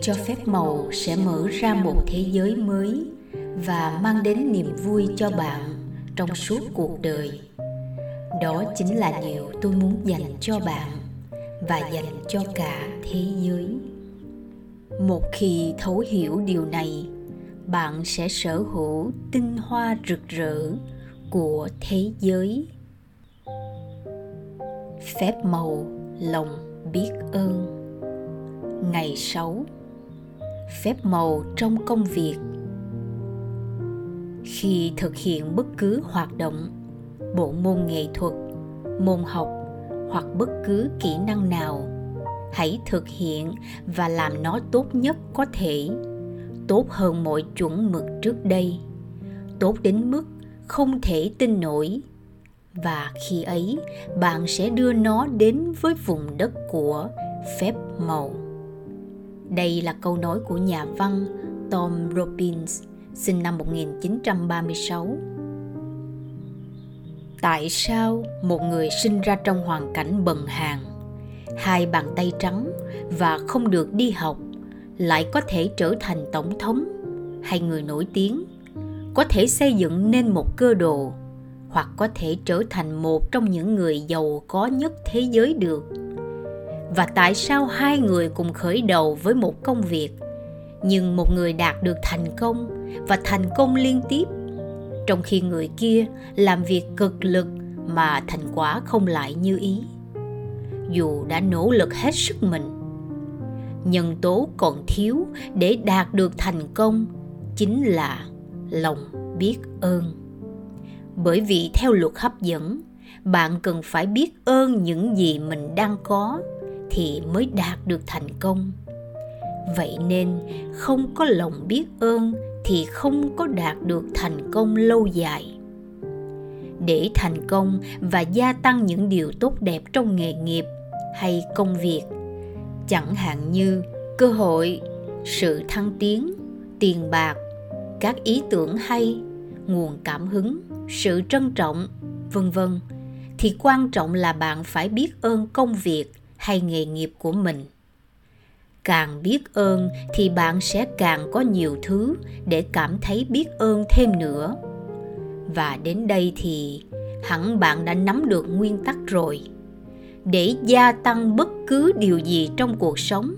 cho phép màu sẽ mở ra một thế giới mới và mang đến niềm vui cho bạn trong suốt cuộc đời. Đó chính là điều tôi muốn dành cho bạn và dành cho cả thế giới. Một khi thấu hiểu điều này, bạn sẽ sở hữu tinh hoa rực rỡ của thế giới. Phép màu lòng biết ơn. Ngày 6 phép màu trong công việc. Khi thực hiện bất cứ hoạt động, bộ môn nghệ thuật, môn học hoặc bất cứ kỹ năng nào, hãy thực hiện và làm nó tốt nhất có thể. Tốt hơn mọi chuẩn mực trước đây, tốt đến mức không thể tin nổi. Và khi ấy, bạn sẽ đưa nó đến với vùng đất của phép màu đây là câu nói của nhà văn Tom Robbins, sinh năm 1936. Tại sao một người sinh ra trong hoàn cảnh bần hàn, hai bàn tay trắng và không được đi học lại có thể trở thành tổng thống hay người nổi tiếng, có thể xây dựng nên một cơ đồ hoặc có thể trở thành một trong những người giàu có nhất thế giới được? Và tại sao hai người cùng khởi đầu với một công việc. Nhưng một người đạt được thành công và thành công liên tiếp, trong khi người kia làm việc cực lực mà thành quả không lại như ý. Dù đã nỗ lực hết sức mình, nhân tố còn thiếu để đạt được thành công chính là lòng biết ơn. Bởi vì theo luật hấp dẫn, bạn cần phải biết ơn những gì mình đang có thì mới đạt được thành công. Vậy nên, không có lòng biết ơn thì không có đạt được thành công lâu dài. Để thành công và gia tăng những điều tốt đẹp trong nghề nghiệp hay công việc, chẳng hạn như cơ hội, sự thăng tiến, tiền bạc, các ý tưởng hay, nguồn cảm hứng, sự trân trọng, vân vân, thì quan trọng là bạn phải biết ơn công việc hay nghề nghiệp của mình. Càng biết ơn thì bạn sẽ càng có nhiều thứ để cảm thấy biết ơn thêm nữa. Và đến đây thì hẳn bạn đã nắm được nguyên tắc rồi. Để gia tăng bất cứ điều gì trong cuộc sống,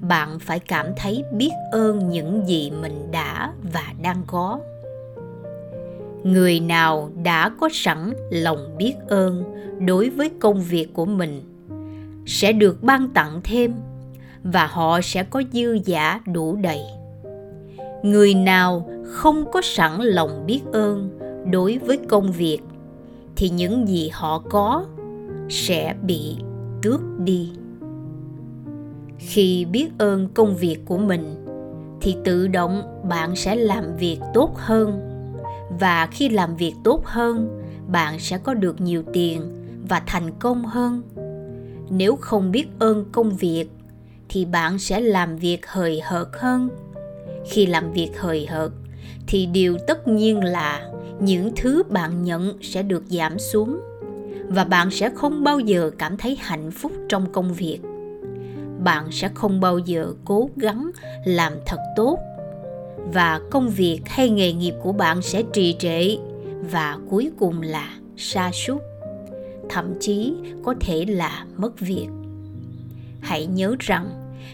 bạn phải cảm thấy biết ơn những gì mình đã và đang có. Người nào đã có sẵn lòng biết ơn đối với công việc của mình sẽ được ban tặng thêm và họ sẽ có dư giả đủ đầy. Người nào không có sẵn lòng biết ơn đối với công việc, thì những gì họ có sẽ bị tước đi. Khi biết ơn công việc của mình, thì tự động bạn sẽ làm việc tốt hơn. Và khi làm việc tốt hơn, bạn sẽ có được nhiều tiền và thành công hơn nếu không biết ơn công việc, thì bạn sẽ làm việc hời hợt hơn. Khi làm việc hời hợt, thì điều tất nhiên là những thứ bạn nhận sẽ được giảm xuống và bạn sẽ không bao giờ cảm thấy hạnh phúc trong công việc. Bạn sẽ không bao giờ cố gắng làm thật tốt và công việc hay nghề nghiệp của bạn sẽ trì trệ và cuối cùng là sa sút thậm chí có thể là mất việc. Hãy nhớ rằng,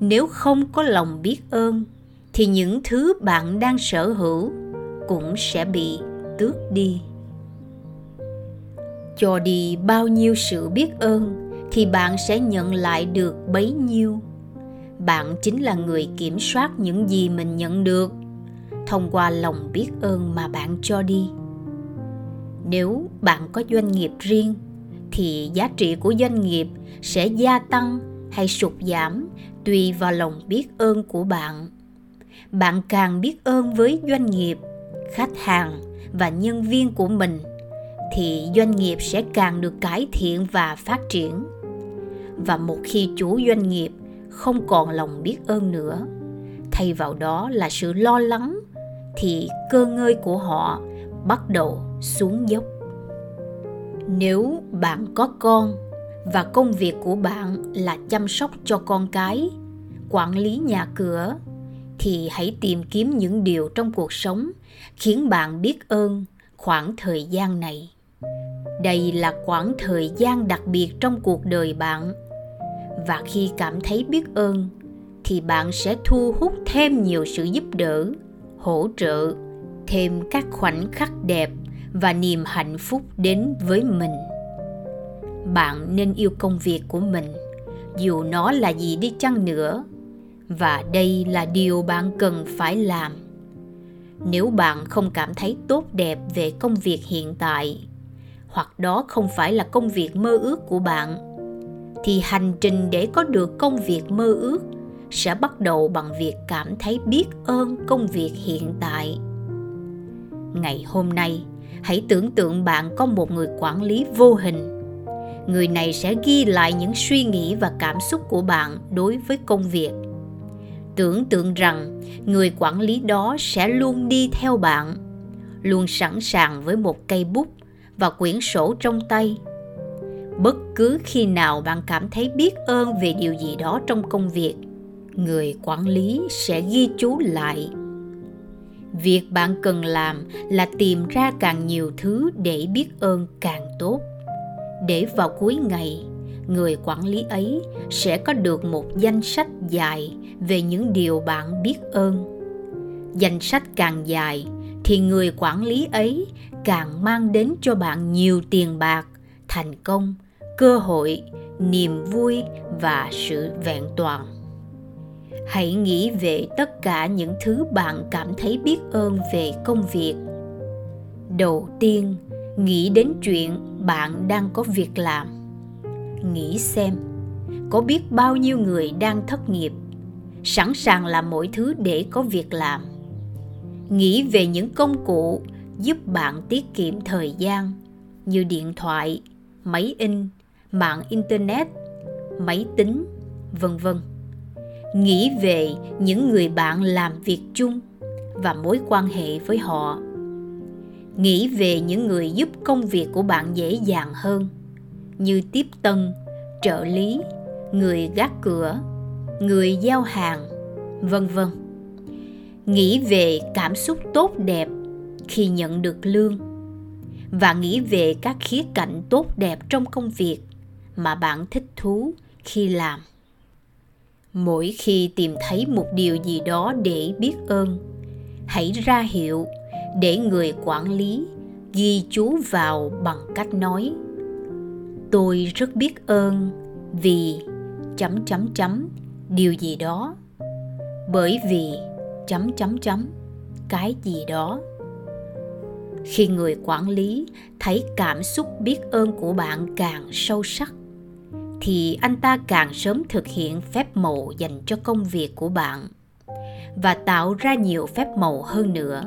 nếu không có lòng biết ơn, thì những thứ bạn đang sở hữu cũng sẽ bị tước đi. Cho đi bao nhiêu sự biết ơn, thì bạn sẽ nhận lại được bấy nhiêu. Bạn chính là người kiểm soát những gì mình nhận được thông qua lòng biết ơn mà bạn cho đi. Nếu bạn có doanh nghiệp riêng thì giá trị của doanh nghiệp sẽ gia tăng hay sụt giảm tùy vào lòng biết ơn của bạn. Bạn càng biết ơn với doanh nghiệp, khách hàng và nhân viên của mình, thì doanh nghiệp sẽ càng được cải thiện và phát triển. Và một khi chủ doanh nghiệp không còn lòng biết ơn nữa, thay vào đó là sự lo lắng, thì cơ ngơi của họ bắt đầu xuống dốc nếu bạn có con và công việc của bạn là chăm sóc cho con cái, quản lý nhà cửa, thì hãy tìm kiếm những điều trong cuộc sống khiến bạn biết ơn khoảng thời gian này. Đây là khoảng thời gian đặc biệt trong cuộc đời bạn. Và khi cảm thấy biết ơn, thì bạn sẽ thu hút thêm nhiều sự giúp đỡ, hỗ trợ, thêm các khoảnh khắc đẹp và niềm hạnh phúc đến với mình. Bạn nên yêu công việc của mình, dù nó là gì đi chăng nữa, và đây là điều bạn cần phải làm. Nếu bạn không cảm thấy tốt đẹp về công việc hiện tại, hoặc đó không phải là công việc mơ ước của bạn, thì hành trình để có được công việc mơ ước sẽ bắt đầu bằng việc cảm thấy biết ơn công việc hiện tại. Ngày hôm nay hãy tưởng tượng bạn có một người quản lý vô hình. Người này sẽ ghi lại những suy nghĩ và cảm xúc của bạn đối với công việc. Tưởng tượng rằng người quản lý đó sẽ luôn đi theo bạn, luôn sẵn sàng với một cây bút và quyển sổ trong tay. Bất cứ khi nào bạn cảm thấy biết ơn về điều gì đó trong công việc, người quản lý sẽ ghi chú lại việc bạn cần làm là tìm ra càng nhiều thứ để biết ơn càng tốt. Để vào cuối ngày, người quản lý ấy sẽ có được một danh sách dài về những điều bạn biết ơn. Danh sách càng dài thì người quản lý ấy càng mang đến cho bạn nhiều tiền bạc, thành công, cơ hội, niềm vui và sự vẹn toàn hãy nghĩ về tất cả những thứ bạn cảm thấy biết ơn về công việc. Đầu tiên, nghĩ đến chuyện bạn đang có việc làm. Nghĩ xem, có biết bao nhiêu người đang thất nghiệp? Sẵn sàng làm mọi thứ để có việc làm. Nghĩ về những công cụ giúp bạn tiết kiệm thời gian như điện thoại, máy in, mạng internet, máy tính, vân vân nghĩ về những người bạn làm việc chung và mối quan hệ với họ. Nghĩ về những người giúp công việc của bạn dễ dàng hơn, như tiếp tân, trợ lý, người gác cửa, người giao hàng, vân vân. Nghĩ về cảm xúc tốt đẹp khi nhận được lương và nghĩ về các khía cạnh tốt đẹp trong công việc mà bạn thích thú khi làm mỗi khi tìm thấy một điều gì đó để biết ơn, hãy ra hiệu để người quản lý ghi chú vào bằng cách nói, tôi rất biết ơn vì chấm chấm chấm điều gì đó, bởi vì chấm chấm chấm cái gì đó. Khi người quản lý thấy cảm xúc biết ơn của bạn càng sâu sắc thì anh ta càng sớm thực hiện phép màu dành cho công việc của bạn và tạo ra nhiều phép màu hơn nữa.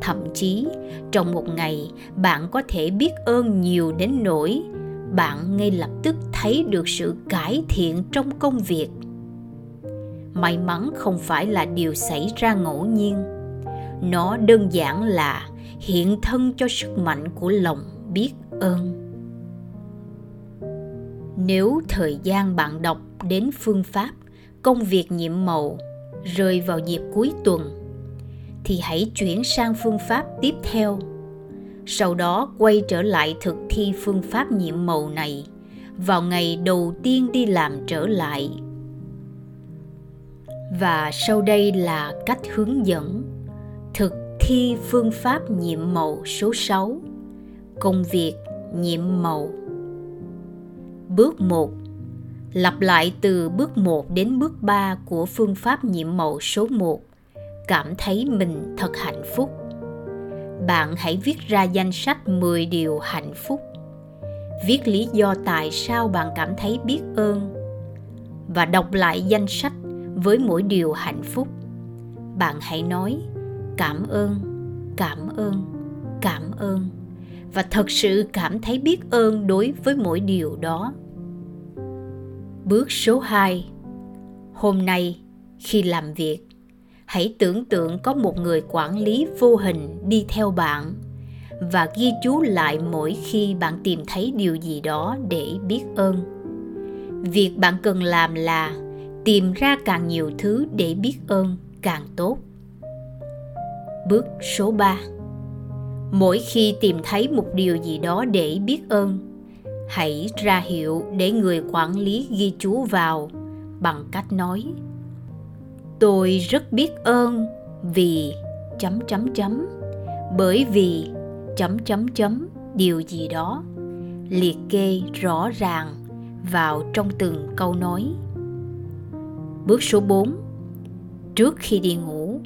Thậm chí, trong một ngày, bạn có thể biết ơn nhiều đến nỗi bạn ngay lập tức thấy được sự cải thiện trong công việc. May mắn không phải là điều xảy ra ngẫu nhiên. Nó đơn giản là hiện thân cho sức mạnh của lòng biết ơn nếu thời gian bạn đọc đến phương pháp, công việc nhiệm màu rơi vào dịp cuối tuần, thì hãy chuyển sang phương pháp tiếp theo. Sau đó quay trở lại thực thi phương pháp nhiệm màu này vào ngày đầu tiên đi làm trở lại. Và sau đây là cách hướng dẫn thực thi phương pháp nhiệm màu số 6 công việc nhiệm màu bước 1 lặp lại từ bước 1 đến bước 3 của phương pháp nhiệm màu số 1 cảm thấy mình thật hạnh phúc. Bạn hãy viết ra danh sách 10 điều hạnh phúc. Viết lý do tại sao bạn cảm thấy biết ơn. Và đọc lại danh sách với mỗi điều hạnh phúc. Bạn hãy nói, cảm ơn cảm ơn cảm ơn và thật sự cảm thấy biết ơn đối với mỗi điều đó. Bước số 2 hôm nay, khi làm việc, hãy tưởng tượng có một người quản lý vô hình đi theo bạn và ghi chú lại mỗi khi bạn tìm thấy điều gì đó để biết ơn. Việc bạn cần làm là tìm ra càng nhiều thứ để biết ơn càng tốt. Bước số 3 mỗi khi tìm thấy một điều gì đó để biết ơn, hãy ra hiệu để người quản lý ghi chú vào, bằng cách nói, tôi rất biết ơn vì chấm chấm chấm, bởi vì chấm chấm chấm điều gì đó. Liệt kê rõ ràng vào trong từng câu nói. Bước số 4 trước khi đi ngủ,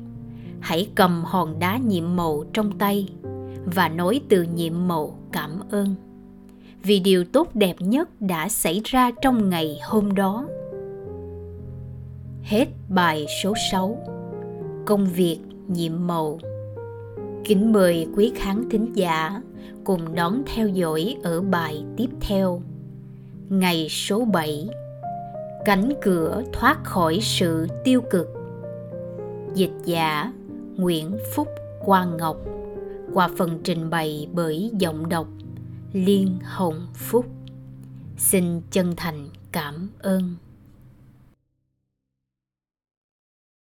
hãy cầm hòn đá nhiệm màu trong tay và nói từ nhiệm màu cảm ơn. Vì điều tốt đẹp nhất đã xảy ra trong ngày hôm đó. Hết bài số 6 Công việc nhiệm màu Kính mời quý khán thính giả cùng đón theo dõi ở bài tiếp theo. Ngày số 7 Cánh cửa thoát khỏi sự tiêu cực. Dịch giả Nguyễn Phúc Quang Ngọc qua phần trình bày bởi giọng đọc Liên Hồng Phúc. Xin chân thành cảm ơn.